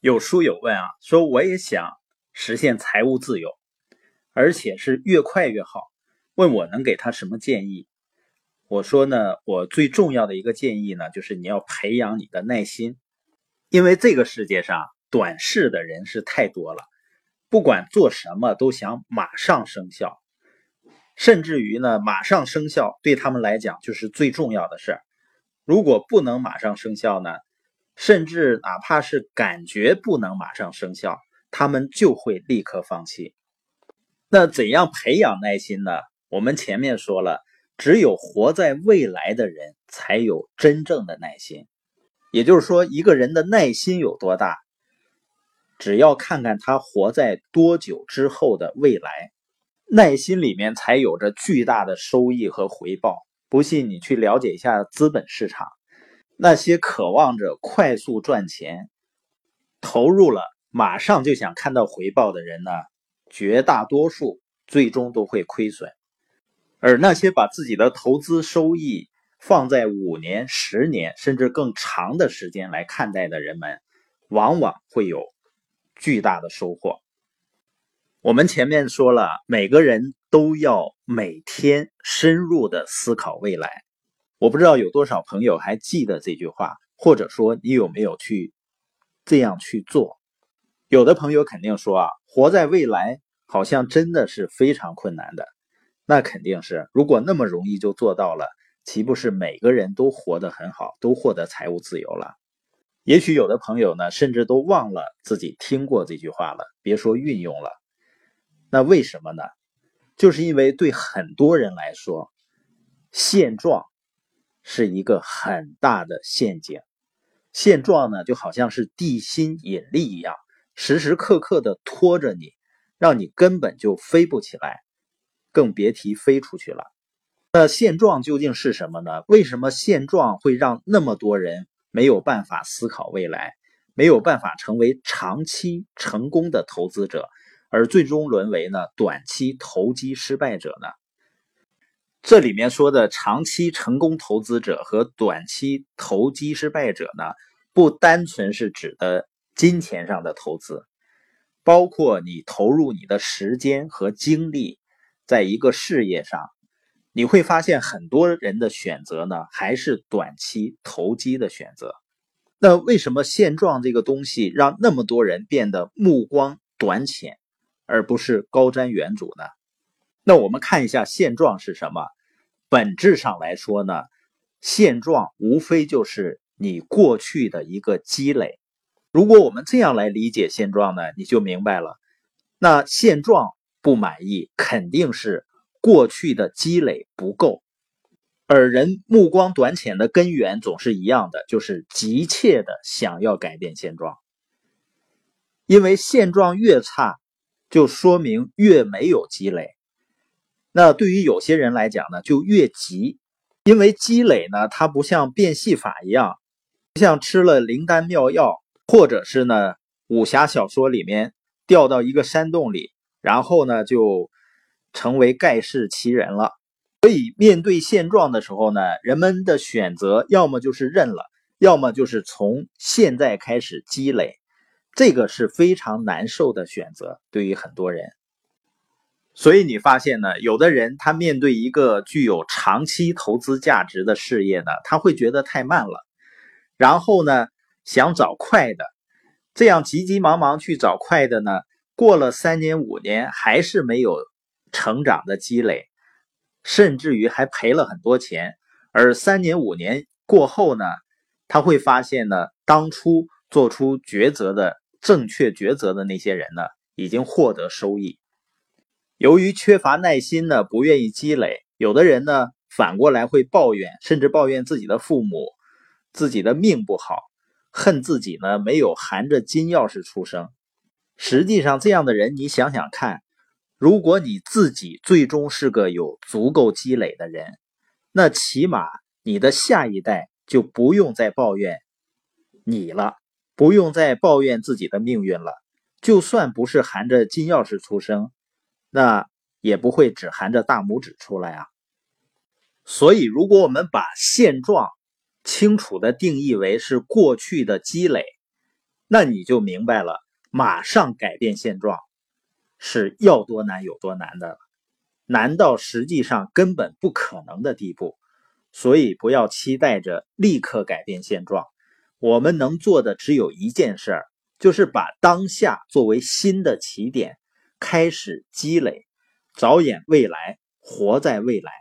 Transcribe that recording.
有书友问啊，说我也想实现财务自由，而且是越快越好。问我能给他什么建议？我说呢，我最重要的一个建议呢，就是你要培养你的耐心，因为这个世界上短视的人是太多了，不管做什么都想马上生效，甚至于呢，马上生效对他们来讲就是最重要的事儿。如果不能马上生效呢？甚至哪怕是感觉不能马上生效，他们就会立刻放弃。那怎样培养耐心呢？我们前面说了，只有活在未来的人才有真正的耐心。也就是说，一个人的耐心有多大，只要看看他活在多久之后的未来，耐心里面才有着巨大的收益和回报。不信你去了解一下资本市场。那些渴望着快速赚钱、投入了马上就想看到回报的人呢，绝大多数最终都会亏损；而那些把自己的投资收益放在五年、十年甚至更长的时间来看待的人们，往往会有巨大的收获。我们前面说了，每个人都要每天深入的思考未来。我不知道有多少朋友还记得这句话，或者说你有没有去这样去做？有的朋友肯定说啊，活在未来好像真的是非常困难的。那肯定是，如果那么容易就做到了，岂不是每个人都活得很好，都获得财务自由了？也许有的朋友呢，甚至都忘了自己听过这句话了，别说运用了。那为什么呢？就是因为对很多人来说，现状。是一个很大的陷阱，现状呢就好像是地心引力一样，时时刻刻的拖着你，让你根本就飞不起来，更别提飞出去了。那现状究竟是什么呢？为什么现状会让那么多人没有办法思考未来，没有办法成为长期成功的投资者，而最终沦为呢短期投机失败者呢？这里面说的长期成功投资者和短期投机失败者呢，不单纯是指的金钱上的投资，包括你投入你的时间和精力在一个事业上，你会发现很多人的选择呢还是短期投机的选择。那为什么现状这个东西让那么多人变得目光短浅，而不是高瞻远瞩呢？那我们看一下现状是什么？本质上来说呢，现状无非就是你过去的一个积累。如果我们这样来理解现状呢，你就明白了。那现状不满意，肯定是过去的积累不够。而人目光短浅的根源总是一样的，就是急切的想要改变现状。因为现状越差，就说明越没有积累。那对于有些人来讲呢，就越急，因为积累呢，它不像变戏法一样，像吃了灵丹妙药，或者是呢武侠小说里面掉到一个山洞里，然后呢就成为盖世奇人了。所以面对现状的时候呢，人们的选择要么就是认了，要么就是从现在开始积累，这个是非常难受的选择，对于很多人。所以你发现呢，有的人他面对一个具有长期投资价值的事业呢，他会觉得太慢了，然后呢想找快的，这样急急忙忙去找快的呢，过了三年五年还是没有成长的积累，甚至于还赔了很多钱。而三年五年过后呢，他会发现呢，当初做出抉择的正确抉择的那些人呢，已经获得收益。由于缺乏耐心呢，不愿意积累，有的人呢反过来会抱怨，甚至抱怨自己的父母，自己的命不好，恨自己呢没有含着金钥匙出生。实际上，这样的人，你想想看，如果你自己最终是个有足够积累的人，那起码你的下一代就不用再抱怨你了，不用再抱怨自己的命运了。就算不是含着金钥匙出生。那也不会只含着大拇指出来啊。所以，如果我们把现状清楚的定义为是过去的积累，那你就明白了，马上改变现状是要多难有多难的，难到实际上根本不可能的地步。所以不要期待着立刻改变现状，我们能做的只有一件事儿，就是把当下作为新的起点，开始积累，着眼未来，活在未来。